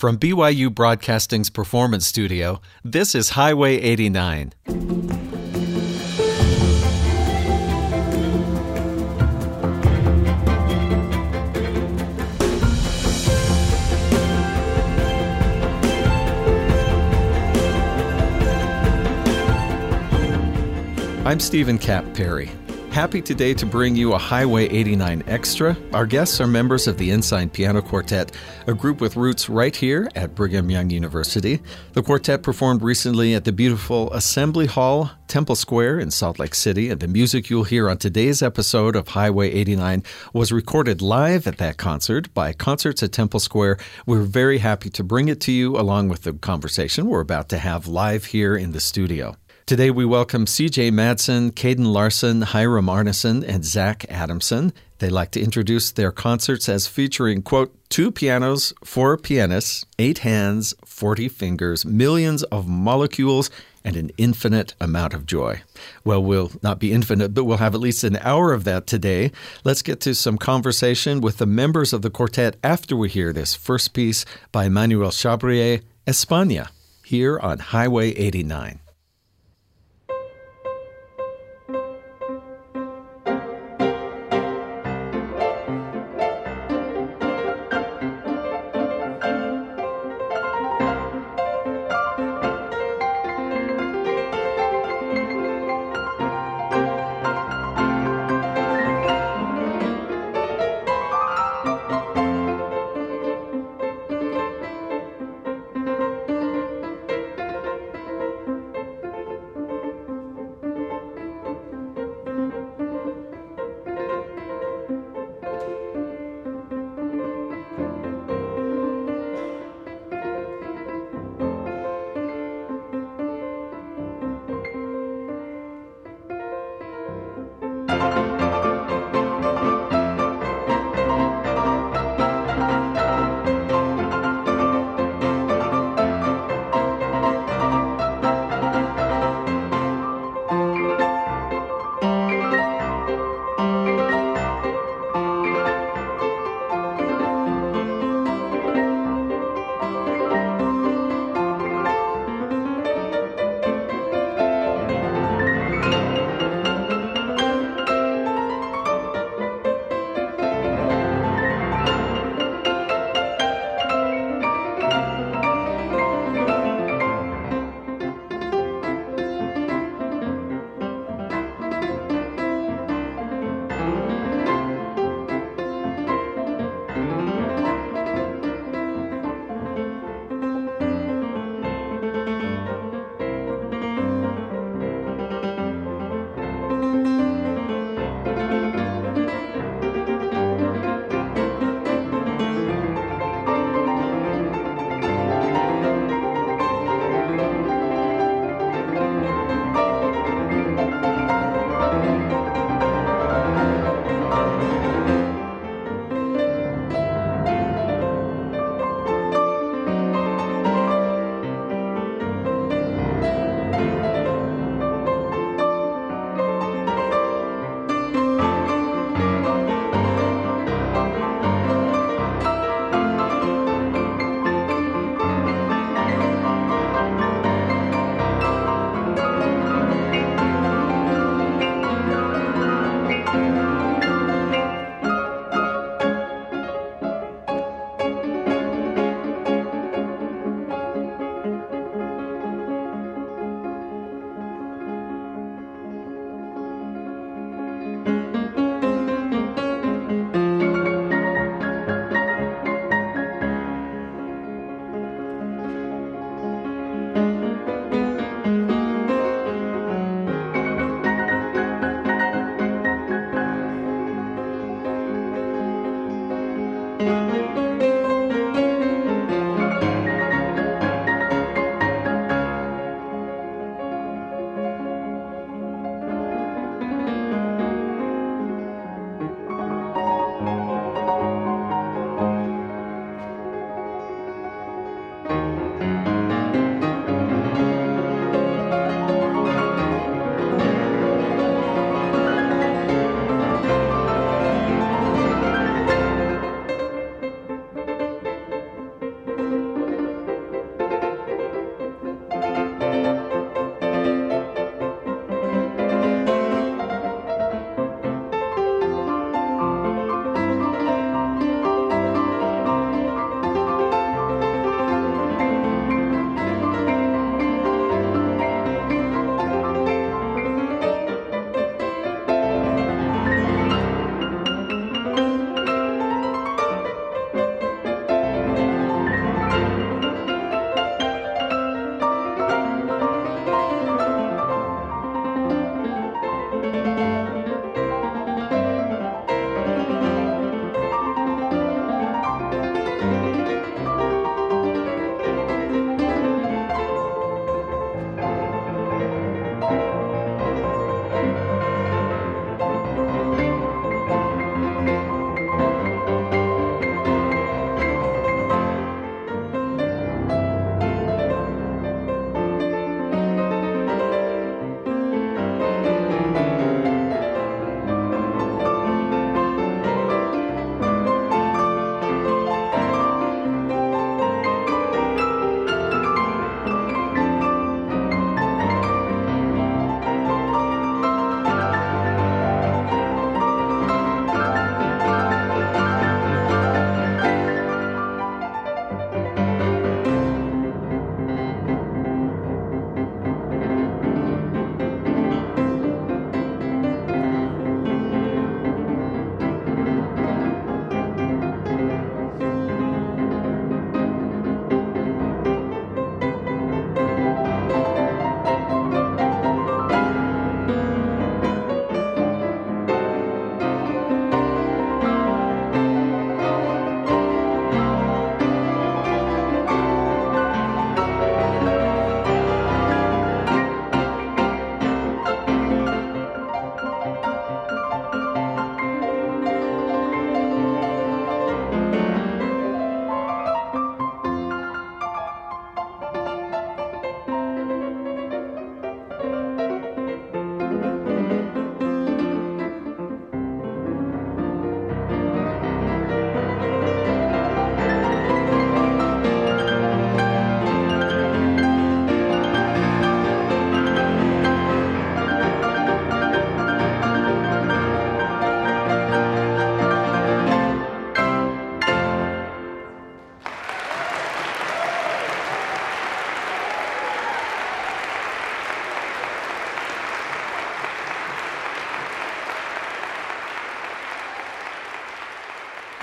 From BYU Broadcasting's Performance Studio, this is Highway 89. I'm Stephen Kapp Perry. Happy today to bring you a Highway 89 Extra. Our guests are members of the Ensign Piano Quartet, a group with roots right here at Brigham Young University. The quartet performed recently at the beautiful Assembly Hall, Temple Square in Salt Lake City, and the music you'll hear on today's episode of Highway 89 was recorded live at that concert by Concerts at Temple Square. We're very happy to bring it to you along with the conversation we're about to have live here in the studio. Today we welcome CJ Madsen, Caden Larson, Hiram Arneson, and Zach Adamson. They like to introduce their concerts as featuring, quote, two pianos, four pianists, eight hands, 40 fingers, millions of molecules, and an infinite amount of joy. Well, we'll not be infinite, but we'll have at least an hour of that today. Let's get to some conversation with the members of the quartet after we hear this first piece by Manuel Chabrier, España, here on Highway 89.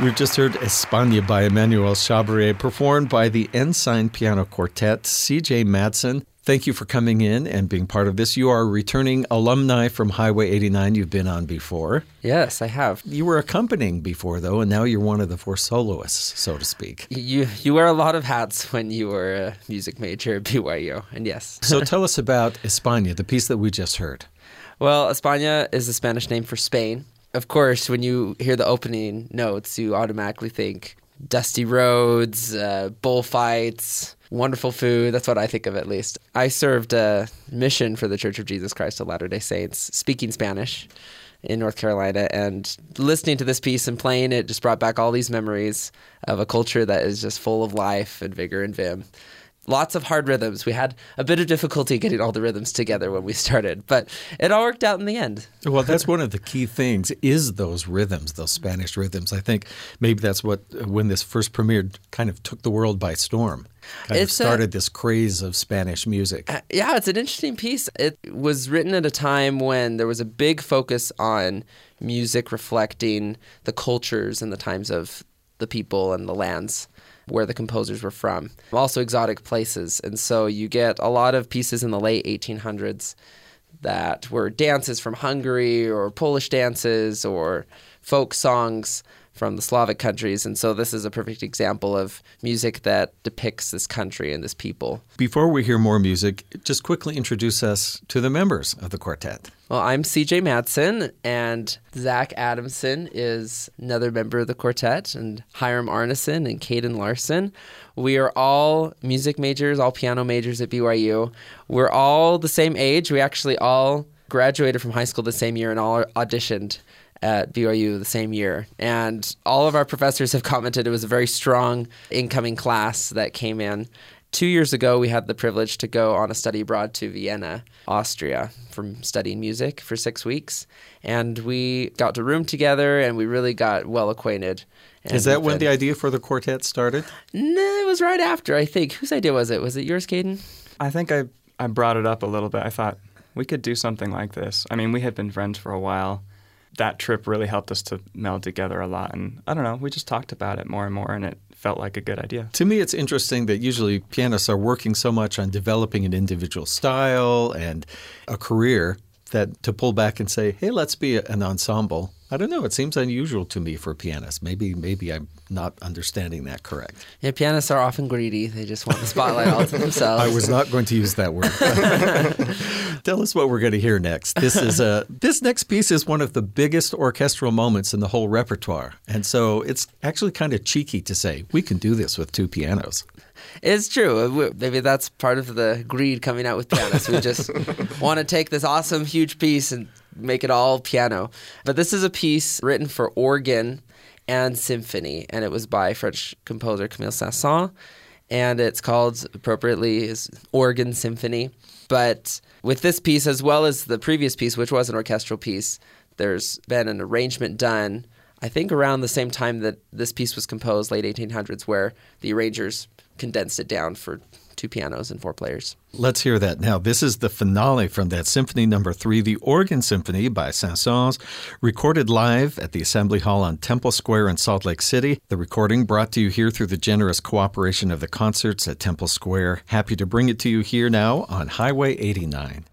We've just heard España by Emmanuel Chabrier, performed by the Ensign Piano Quartet. CJ Madsen, thank you for coming in and being part of this. You are a returning alumni from Highway 89. You've been on before. Yes, I have. You were accompanying before, though, and now you're one of the four soloists, so to speak. You you wear a lot of hats when you were a music major at BYU, and yes. so tell us about España, the piece that we just heard. Well, España is the Spanish name for Spain of course, when you hear the opening notes, you automatically think dusty roads, uh, bullfights, wonderful food. That's what I think of at least. I served a mission for the Church of Jesus Christ of Latter day Saints, speaking Spanish in North Carolina. And listening to this piece and playing it just brought back all these memories of a culture that is just full of life and vigor and vim lots of hard rhythms. We had a bit of difficulty getting all the rhythms together when we started, but it all worked out in the end. well, that's one of the key things is those rhythms, those Spanish rhythms. I think maybe that's what when this first premiered kind of took the world by storm. Kind it's of started a, this craze of Spanish music. Uh, yeah, it's an interesting piece. It was written at a time when there was a big focus on music reflecting the cultures and the times of the people and the lands where the composers were from. Also, exotic places. And so you get a lot of pieces in the late 1800s that were dances from Hungary or Polish dances or folk songs from the Slavic countries. And so this is a perfect example of music that depicts this country and this people. Before we hear more music, just quickly introduce us to the members of the quartet. Well, I'm CJ Madsen, and Zach Adamson is another member of the quartet, and Hiram Arneson and Caden Larson. We are all music majors, all piano majors at BYU. We're all the same age. We actually all graduated from high school the same year and all auditioned at BYU the same year. And all of our professors have commented it was a very strong incoming class that came in. Two years ago, we had the privilege to go on a study abroad to Vienna, Austria, from studying music for six weeks. And we got to room together and we really got well acquainted. Is that when the idea for the quartet started? No, it was right after, I think. Whose idea was it? Was it yours, Caden? I think I, I brought it up a little bit. I thought we could do something like this. I mean, we had been friends for a while that trip really helped us to meld together a lot. And I don't know, we just talked about it more and more, and it felt like a good idea. To me, it's interesting that usually pianists are working so much on developing an individual style and a career that to pull back and say, hey, let's be an ensemble I don't know. It seems unusual to me for pianists. Maybe maybe I'm not understanding that correct. Yeah, pianists are often greedy. They just want the spotlight all to themselves. I was not going to use that word. Tell us what we're going to hear next. This is a this next piece is one of the biggest orchestral moments in the whole repertoire, and so it's actually kind of cheeky to say we can do this with two pianos. It's true. Uh, maybe that's part of the greed coming out with pianists. We just want to take this awesome, huge piece and make it all piano. But this is a piece written for organ and symphony, and it was by French composer Camille Saint-Saëns, and it's called appropriately is Organ Symphony. But with this piece, as well as the previous piece, which was an orchestral piece, there's been an arrangement done. I think around the same time that this piece was composed, late 1800s, where the arrangers condensed it down for two pianos and four players. Let's hear that now. This is the finale from that Symphony Number Three, the Organ Symphony by Saint-Saëns, recorded live at the Assembly Hall on Temple Square in Salt Lake City. The recording brought to you here through the generous cooperation of the concerts at Temple Square. Happy to bring it to you here now on Highway 89.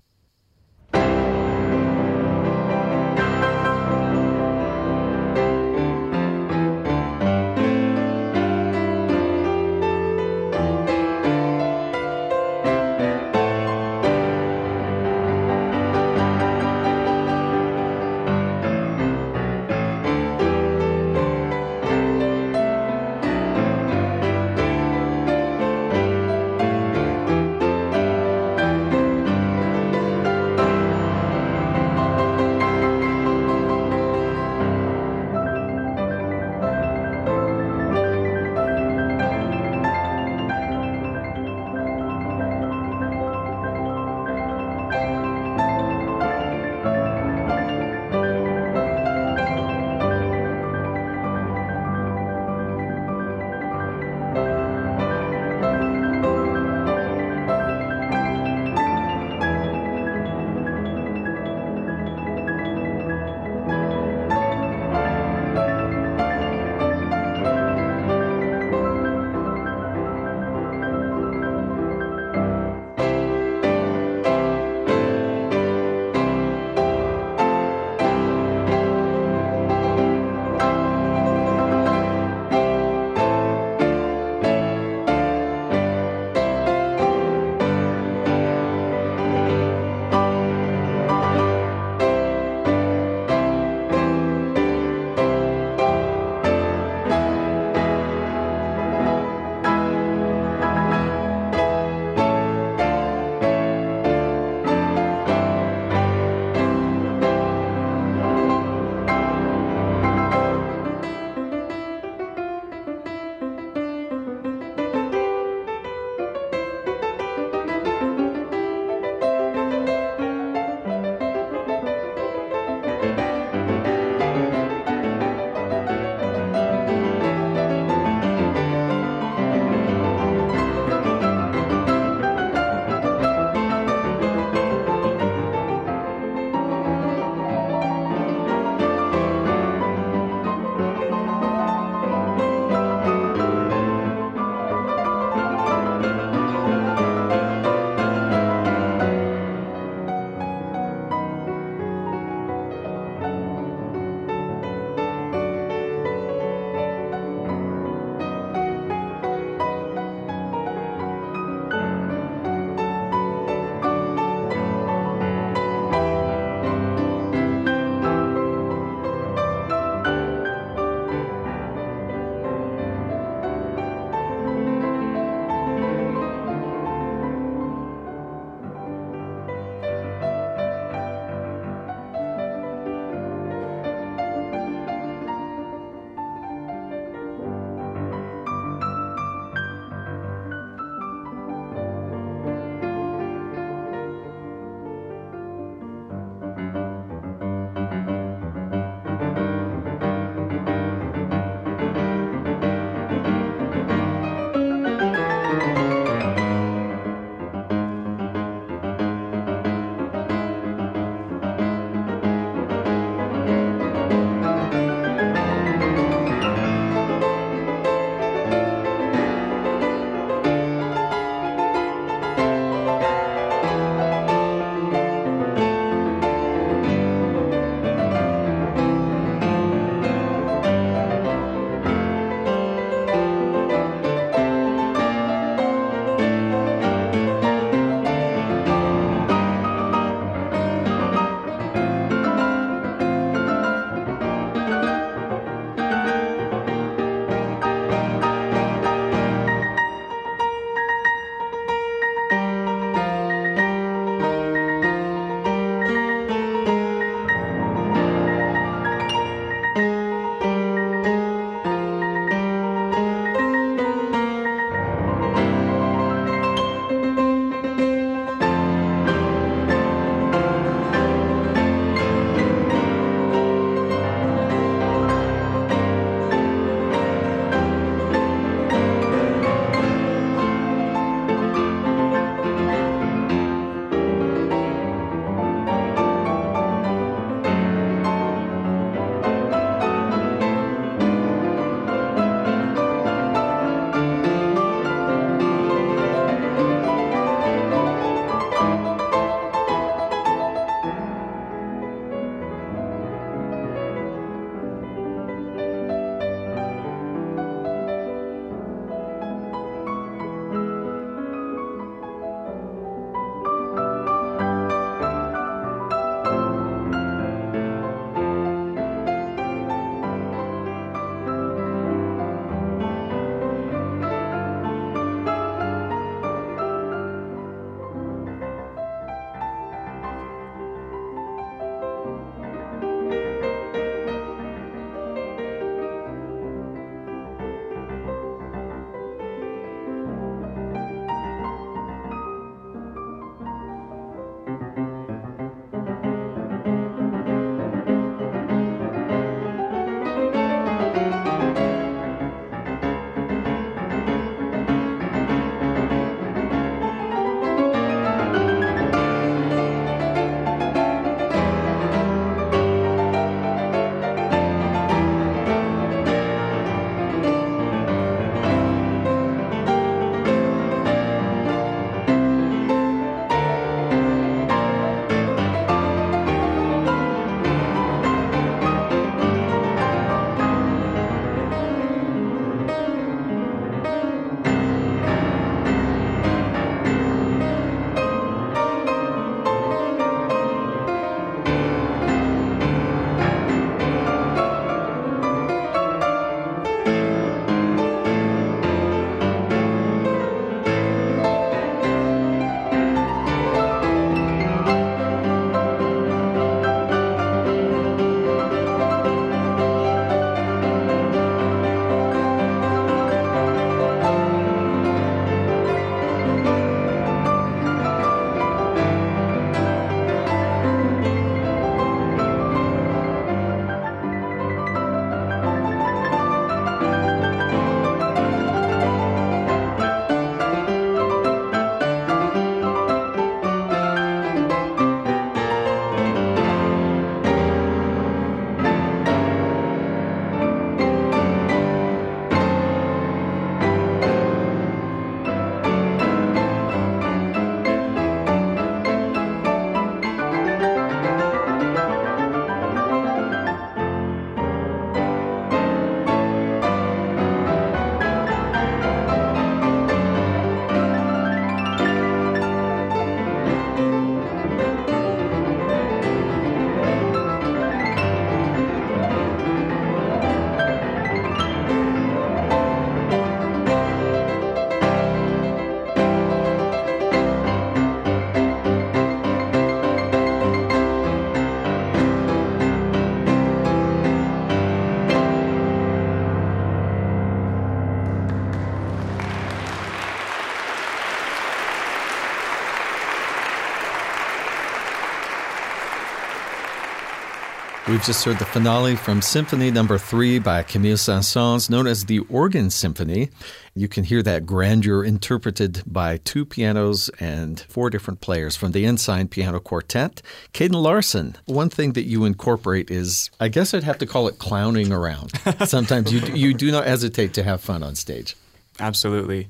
We've just heard the finale from Symphony Number Three by Camille Saint-Saëns, known as the Organ Symphony. You can hear that grandeur interpreted by two pianos and four different players from the Ensign Piano Quartet. Caden Larson, one thing that you incorporate is, I guess I'd have to call it clowning around. Sometimes you you do not hesitate to have fun on stage. Absolutely.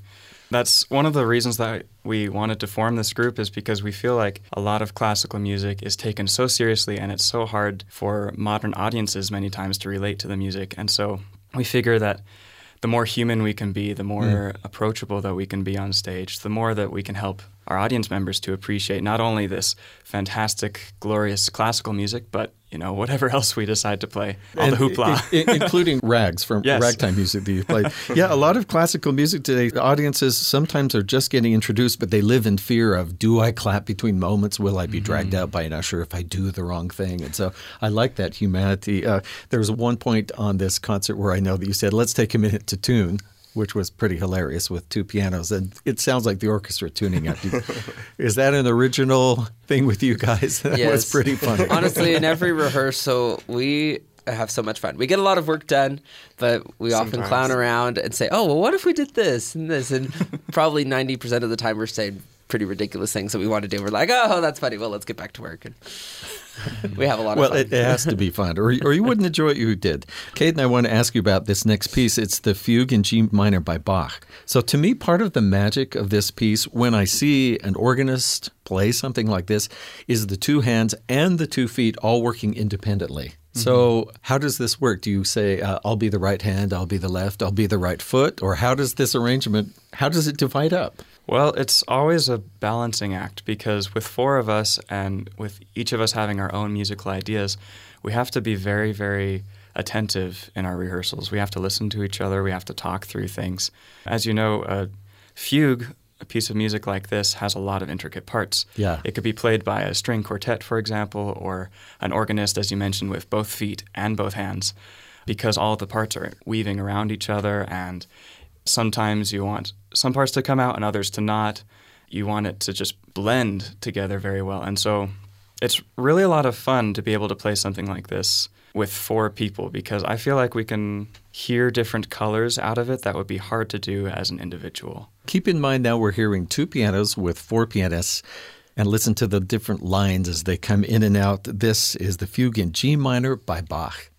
That's one of the reasons that we wanted to form this group is because we feel like a lot of classical music is taken so seriously and it's so hard for modern audiences many times to relate to the music. And so we figure that the more human we can be, the more mm. approachable that we can be on stage, the more that we can help our audience members to appreciate not only this fantastic, glorious classical music, but you know whatever else we decide to play, all and the hoopla, including rags from yes. ragtime music that you played. yeah, a lot of classical music today, the audiences sometimes are just getting introduced, but they live in fear of: Do I clap between moments? Will I be dragged mm-hmm. out by an usher if I do the wrong thing? And so I like that humanity. Uh, there was one point on this concert where I know that you said, "Let's take a minute to tune." Which was pretty hilarious with two pianos. And it sounds like the orchestra tuning up. Is that an original thing with you guys? That yes. was pretty funny. Honestly, in every rehearsal, we have so much fun. We get a lot of work done, but we Sometimes. often clown around and say, "Oh, well, what if we did this and this?" And probably ninety percent of the time, we're saying pretty ridiculous things that we want to do. We're like, "Oh, that's funny. Well, let's get back to work." And we have a lot well, of fun. Well, it, it, has to be fun, or, or you wouldn't enjoy what you did. Caden I want to ask you about this next piece. It's the Fugue in G minor by Bach. So, to me, part of the magic of this piece, when I see an organist play something like this, is the two hands and the two feet all working independently. Mm-hmm. So, how does this work? Do you say, uh, I'll be the right hand, I'll be the left, I'll be the right foot? Or how does this arrangement, how does it divide up? Well, it's always a balancing act because with four of us and with each of us having our own musical ideas, we have to be very, very attentive in our rehearsals. We have to listen to each other, we have to talk through things. As you know, a fugue, a piece of music like this, has a lot of intricate parts. Yeah. It could be played by a string quartet, for example, or an organist, as you mentioned, with both feet and both hands, because all the parts are weaving around each other and sometimes you want some parts to come out and others to not. You want it to just blend together very well. And so it's really a lot of fun to be able to play something like this with four people because I feel like we can hear different colors out of it that would be hard to do as an individual. Keep in mind now we're hearing two pianos with four pianists and listen to the different lines as they come in and out. This is the Fugue in G minor by Bach.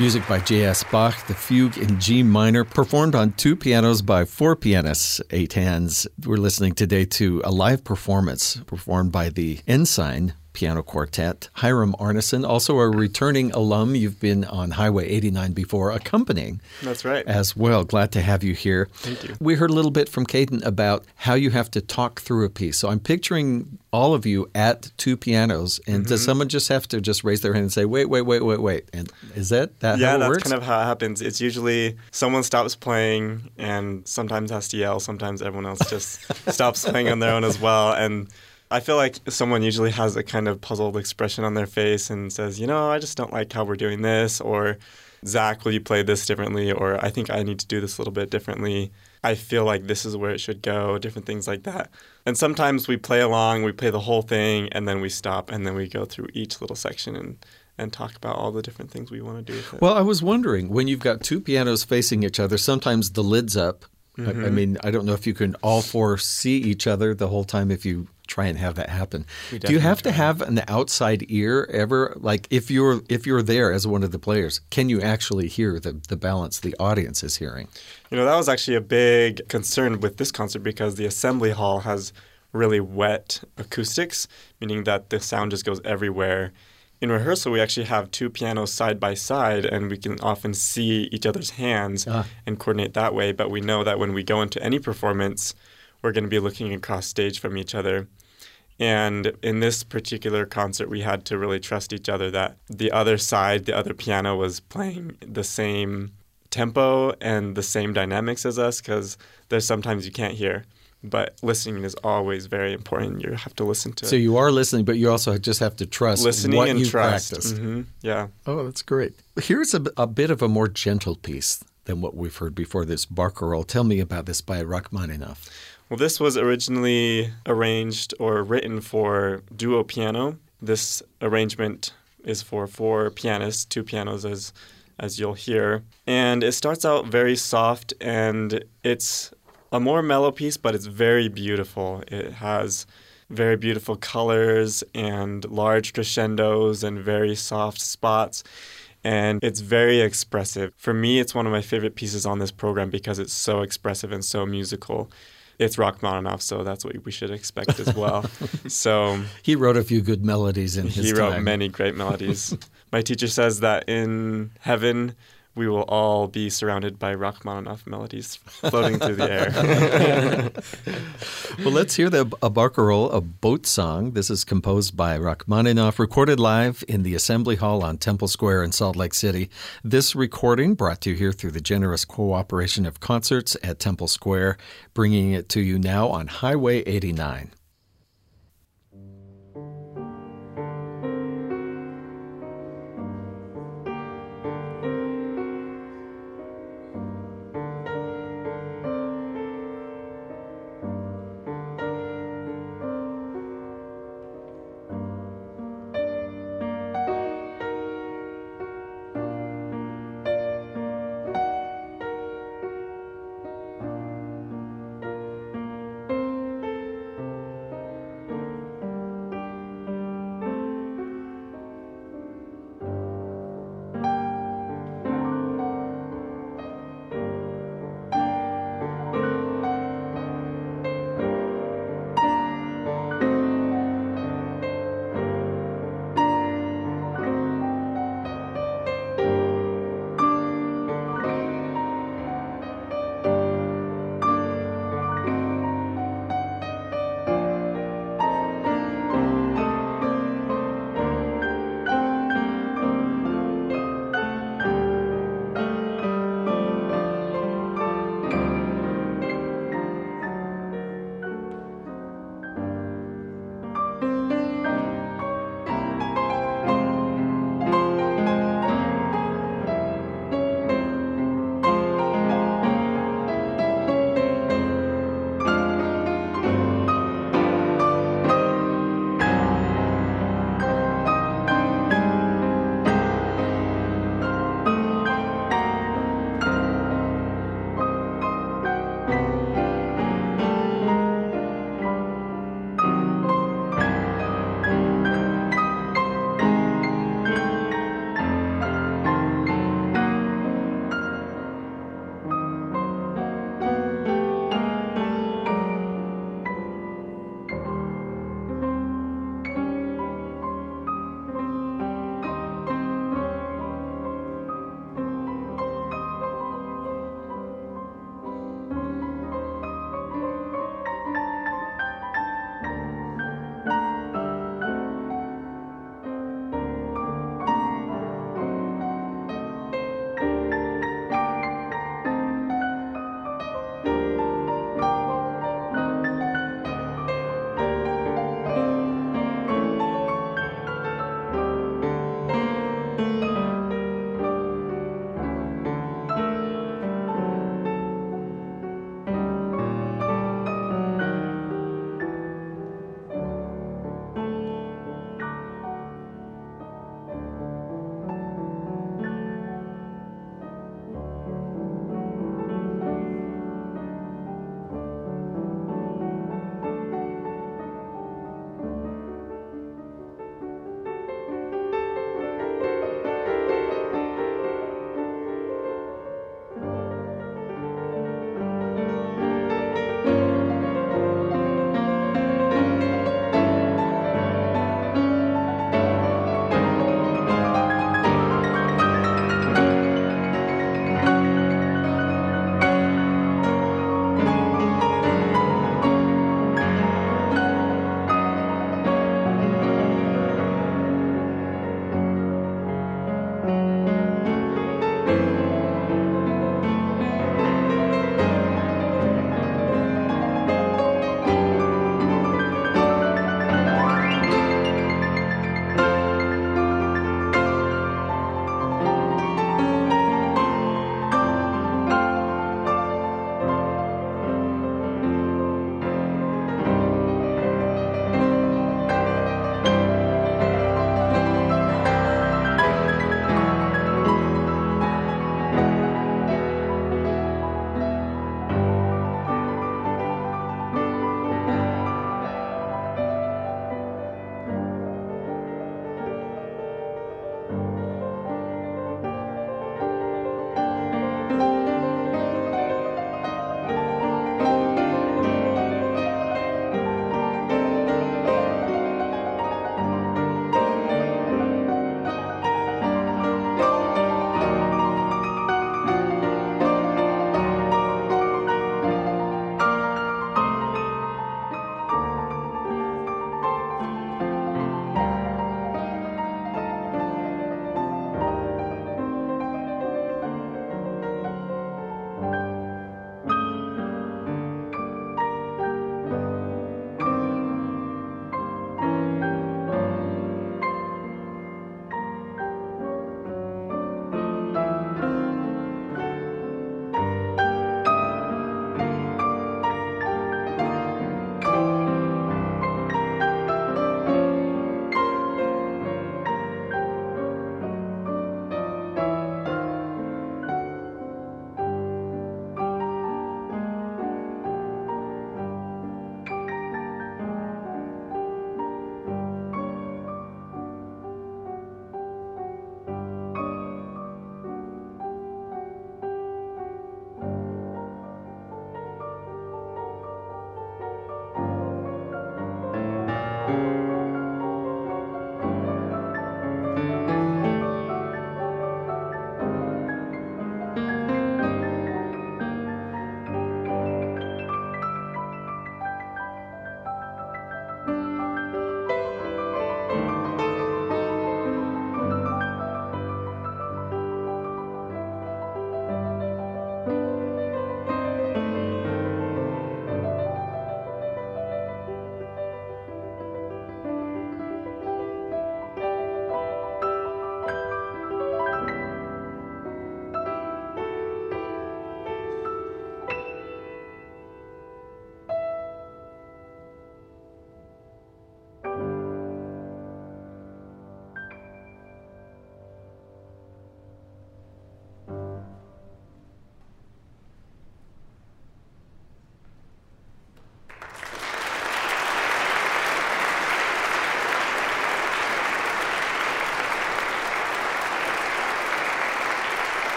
Music by J.S. Bach, the fugue in G minor, performed on two pianos by four pianists, eight hands. We're listening today to a live performance performed by the Ensign Piano Quartet. Hiram Arneson, also a returning alum. You've been on Highway 89 before, accompanying. That's right. As well. Glad to have you here. Thank you. We heard a little bit from Caden about how you have to talk through a piece. So I'm picturing all of you at two pianos, and Mm-hmm. does someone just have to just raise their hand and say, "Wait, wait, wait, wait, wait"? And is that that yeah, how it that's works? kind of how it happens. It's usually someone stops playing and sometimes has to yell. Sometimes everyone else just stops playing on their own as well. And I feel like someone usually has a kind of puzzled expression on their face and says, you know, I just don't like how we're doing this, or Zach, will you play this differently? Or I think I need to do this a little bit differently. I feel like this is where it should go, different things like that. And sometimes we play along, we play the whole thing, and then we stop, and then we go through each little section and, and talk about all the different things we want to do with it. Well, I was wondering when you've got two pianos facing each other, sometimes the lid's up. I, I Mm-hmm. mean, I don't know if you can all four see each other the whole time if you try and have that happen. Do you have to have an outside ear ever? Like if you're if you're there as one of the players, can you actually hear the, the balance the audience is hearing? You know, that was actually a big concern with this concert because the assembly hall has really wet acoustics, meaning that the sound just goes everywhere. In rehearsal, we actually have two pianos side by side, and we can often see each other's hands Ah. and coordinate that way. But we know that when we go into any performance, we're going to be looking across stage from each other. And in this particular concert, we had to really trust each other that the other side, the other piano, was playing the same tempo and the same dynamics as us because there's sometimes you can't hear. But listening is always very important. You have to listen to So you are listening, but you also just have to trust listening what and you trust. practiced. hmm Yeah. Oh, that's great. Here's a, a bit of a more gentle piece than what we've heard before. This Barcarolle. Tell me about this by Rachmaninoff. Well, this was originally arranged or written for duo piano. This arrangement is for four pianists, two pianos as as you'll hear. And it starts out very soft and it's a more mellow piece, but it's very beautiful. It has very beautiful colors and large crescendos and very soft spots. And it's very expressive. For me, it's one of my favorite pieces on this program because it's so expressive and so musical. It's Rachmaninoff, so that's what we should expect as well. so He wrote a few good melodies in his he wrote time. many great melodies. My teacher says that in heaven we will all be surrounded by Rachmaninoff melodies floating through the air. Well, let's hear the a Barcarolle, a boat song. This is composed by Rachmaninoff, recorded live in the Assembly Hall on Temple Square in Salt Lake City. This recording brought to you here through the generous cooperation of concerts at Temple Square, bringing it to you now on Highway 89.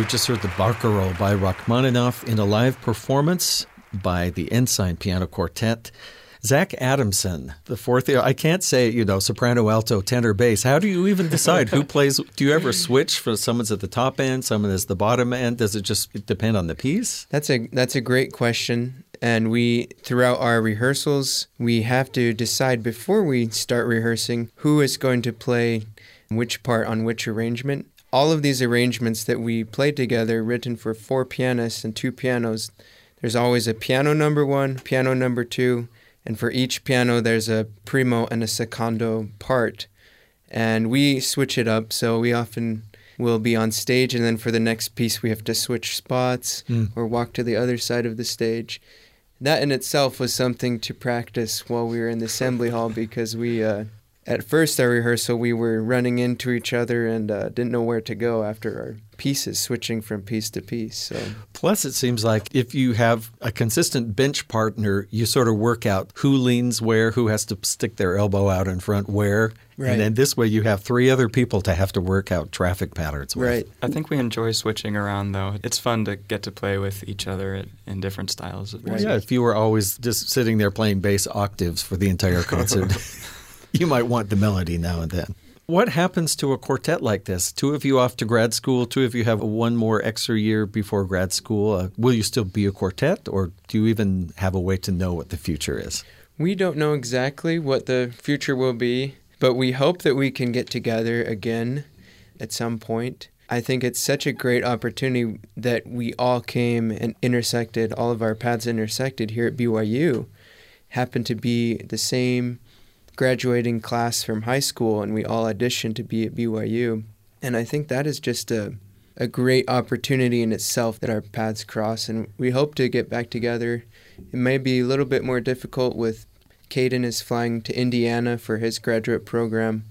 We've just heard the Barcarolle by Rachmaninoff in a live performance by the Ensign Piano Quartet. Zach Adamson, the fourth. I can't say, you know, soprano, alto, tenor, bass. How do you even decide who plays? Do you ever switch for someone's at the top end, someone is the bottom end? Does it just depend on the piece? That's a that's a great question. And we, throughout our rehearsals, we have to decide before we start rehearsing who is going to play which part on which arrangement. All of these arrangements that we play together, written for four pianists and two pianos, there's always a piano number one, piano number two, and for each piano, there's a primo and a secondo part. And we switch it up, so we often will be on stage, and then for the next piece, we have to switch spots mm. or walk to the other side of the stage. That in itself was something to practice while we were in the assembly hall because we uh, at first our rehearsal we were running into each other and uh, didn't know where to go after our pieces switching from piece to piece so plus it seems like if you have a consistent bench partner you sort of work out who leans where who has to stick their elbow out in front where right. and then this way you have three other people to have to work out traffic patterns with. right i think we enjoy switching around though it's fun to get to play with each other in different styles of music. yeah if you were always just sitting there playing bass octaves for the entire concert you might want the melody now and then. What happens to a quartet like this? Two of you off to grad school, two of you have one more extra year before grad school. Uh, will you still be a quartet, or do you even have a way to know what the future is? We don't know exactly what the future will be, but we hope that we can get together again at some point. I think it's such a great opportunity that we all came and intersected, all of our paths intersected here at BYU, happened to be the same graduating class from high school and we all auditioned to be at BYU. And I think that is just a, a great opportunity in itself that our paths cross. And we hope to get back together. It may be a little bit more difficult with Caden is flying to Indiana for his graduate program.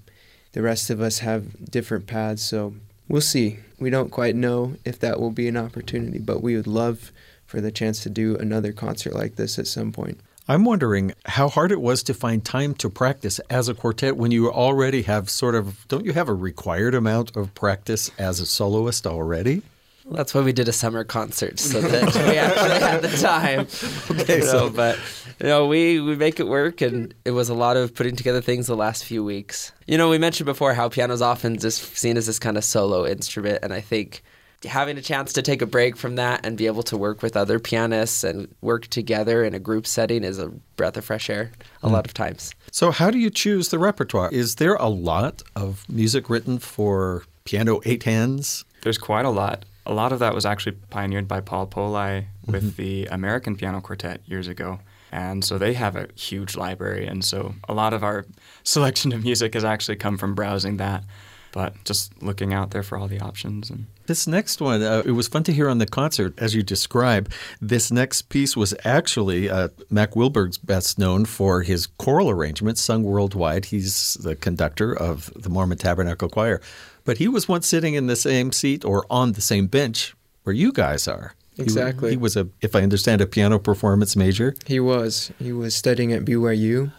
The rest of us have different paths, so we'll see. We don't quite know if that will be an opportunity, but we would love for the chance to do another concert like this at some point. I'm wondering how hard it was to find time to practice as a quartet when you already have sort of, don't you have a required amount of practice as a soloist already? That's why we did a summer concert so that we actually had the time. Okay, you know, so but you know, we we make it work, and it was a lot of putting together things the last few weeks. You know, we mentioned before how piano's often just seen as this kind of solo instrument, and I think having a chance to take a break from that and be able to work with other pianists and work together in a group setting is a breath of fresh air a mm. lot of times. So, how do you choose the repertoire? Is there a lot of music written for piano eight hands? There's quite a lot. A lot of that was actually pioneered by Paul Pollei with mm-hmm. the American Piano Quartet years ago. And so they have a huge library. And so a lot of our selection of music has actually come from browsing that but just looking out there for all the options and this next one uh, it was fun to hear on the concert as you describe this next piece was actually uh, Mack Wilberg's best known for his choral arrangements sung worldwide. He's the conductor of the mormon tabernacle choir. But he was once sitting in the same seat or on the same bench where you guys are. Exactly. he, he was a if i understand a piano performance major. He was. He was studying at byu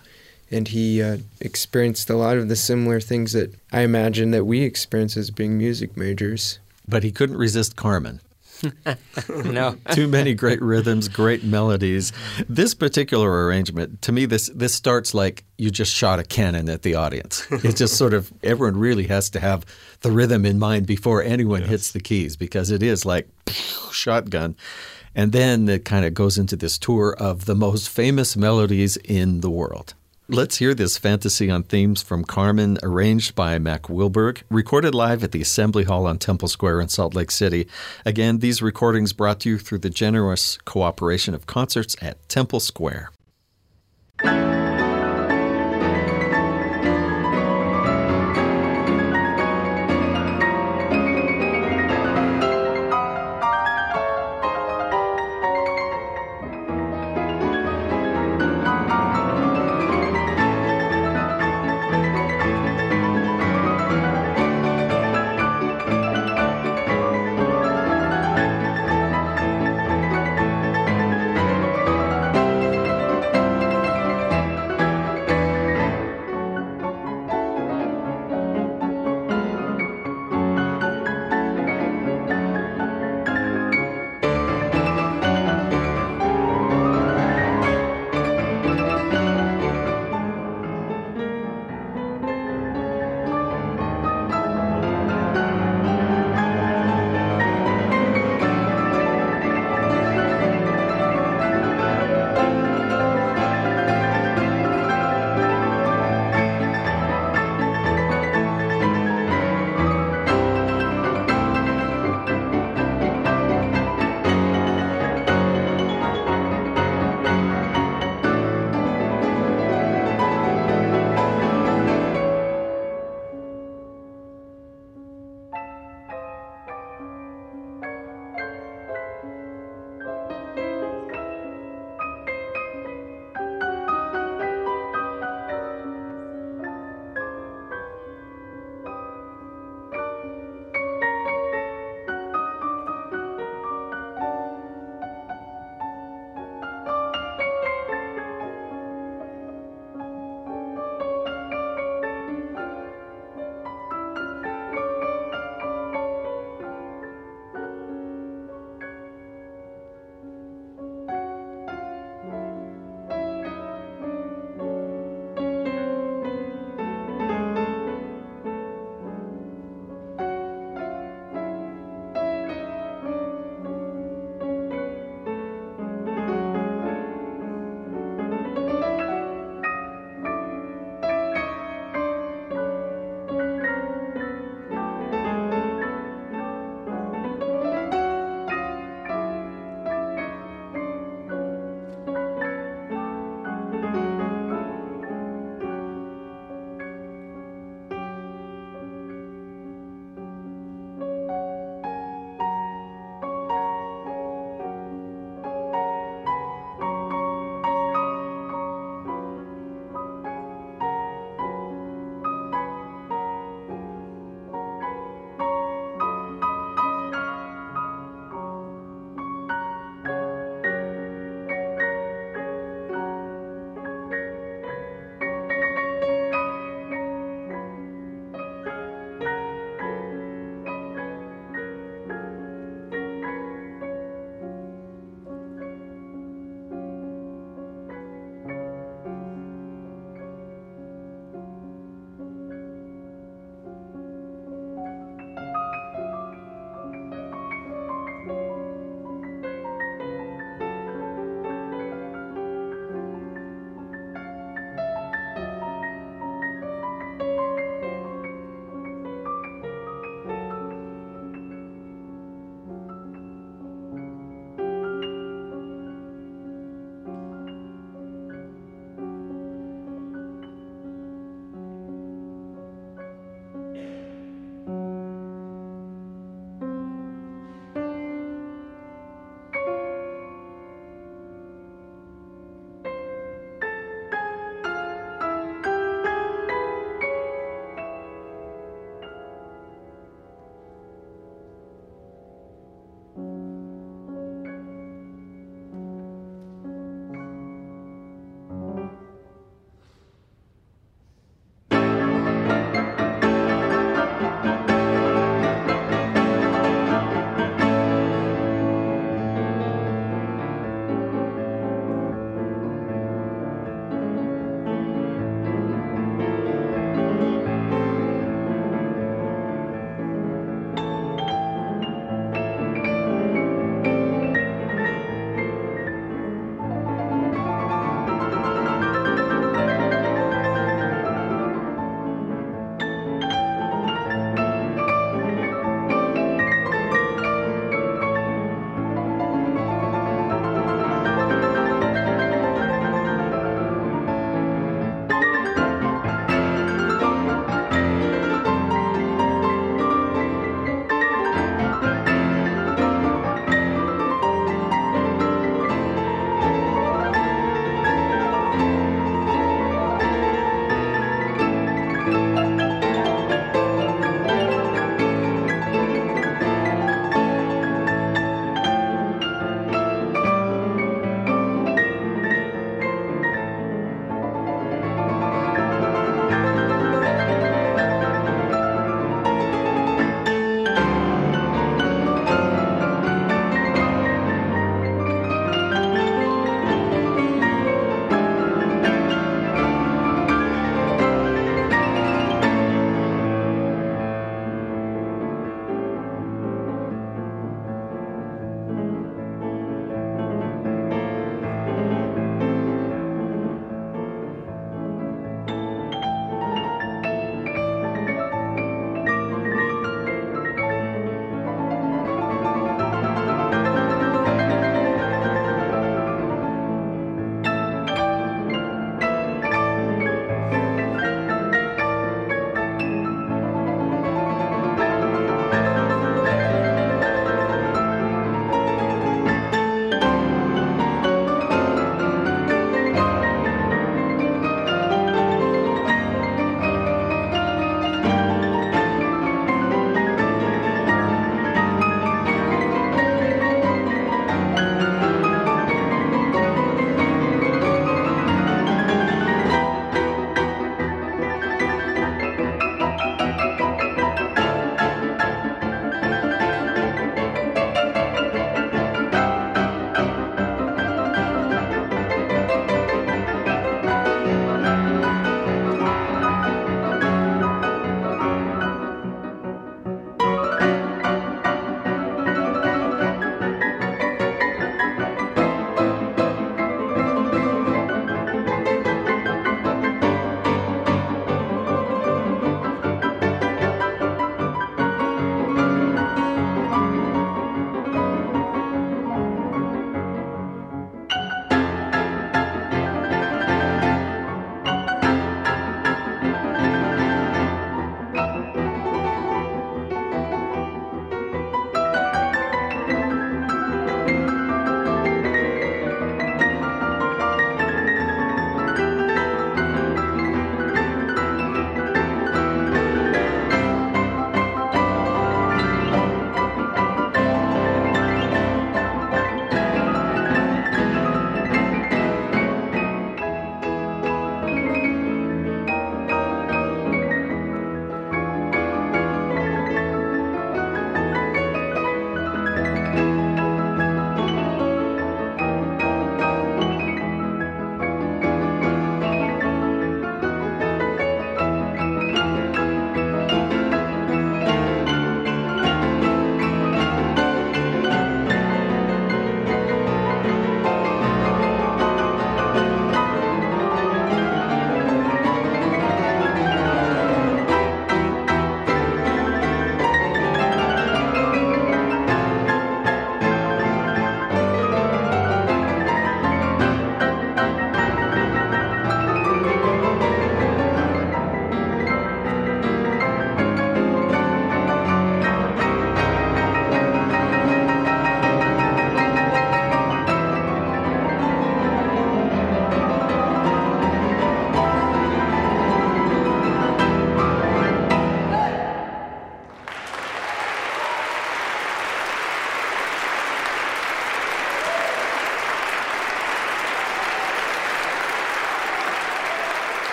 and he uh, experienced a lot of the similar things that I imagine that we experience as being music majors. But he couldn't resist Carmen. no. Too many great rhythms, great melodies. This particular arrangement, to me, this this starts like you just shot a cannon at the audience. It's just sort of everyone really has to have the rhythm in mind before anyone yes. hits the keys because it is like shotgun. And then it kind of goes into this tour of the most famous melodies in the world. Let's hear this fantasy on themes from Carmen, arranged by Mack Wilberg, recorded live at the Assembly Hall on Temple Square in Salt Lake City. Again, these recordings brought to you through the generous cooperation of concerts at Temple Square.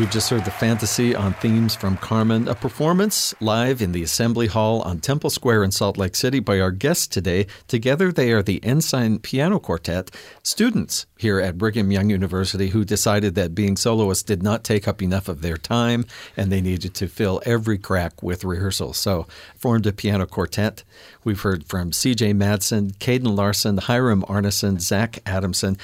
We've just heard the fantasy on themes from Carmen, a performance live in the Assembly Hall on Temple Square in Salt Lake City by our guests today. Together, they are the Ensign Piano Quartet, students here at Brigham Young University who decided that being soloists did not take up enough of their time and they needed to fill every crack with rehearsals. So, formed a piano quartet. We've heard from CJ Madsen, Caden Larson, Hiram Arneson, Zach Adamson.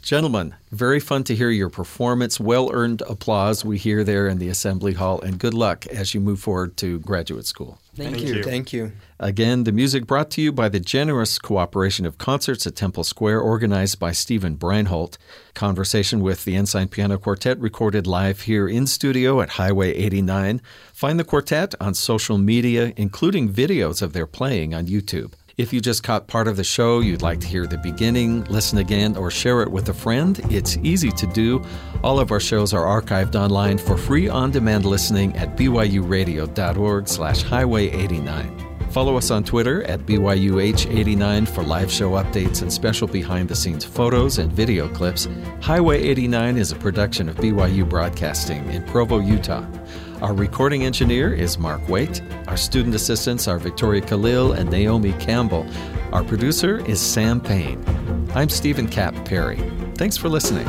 Gentlemen, very fun to hear your performance. Well earned applause we hear there in the Assembly Hall, and good luck as you move forward to graduate school. Thank, Thank you. you. Thank you. Again, the music brought to you by the generous cooperation of concerts at Temple Square, organized by Stephen Breinholt. Conversation with the Ensign Piano Quartet recorded live here in studio at Highway 89. Find the quartet on social media, including videos of their playing on YouTube. If you just caught part of the show, you'd like to hear the beginning, listen again, or share it with a friend, it's easy to do. All of our shows are archived online for free on-demand listening at byuradio.org slash highway 89. Follow us on Twitter at BYUH89 for live show updates and special behind the scenes photos and video clips. Highway 89 is a production of BYU Broadcasting in Provo, Utah. Our recording engineer is Mark Waite. Our student assistants are Victoria Khalil and Naomi Campbell. Our producer is Sam Payne. I'm Stephen Kapp Perry. Thanks for listening.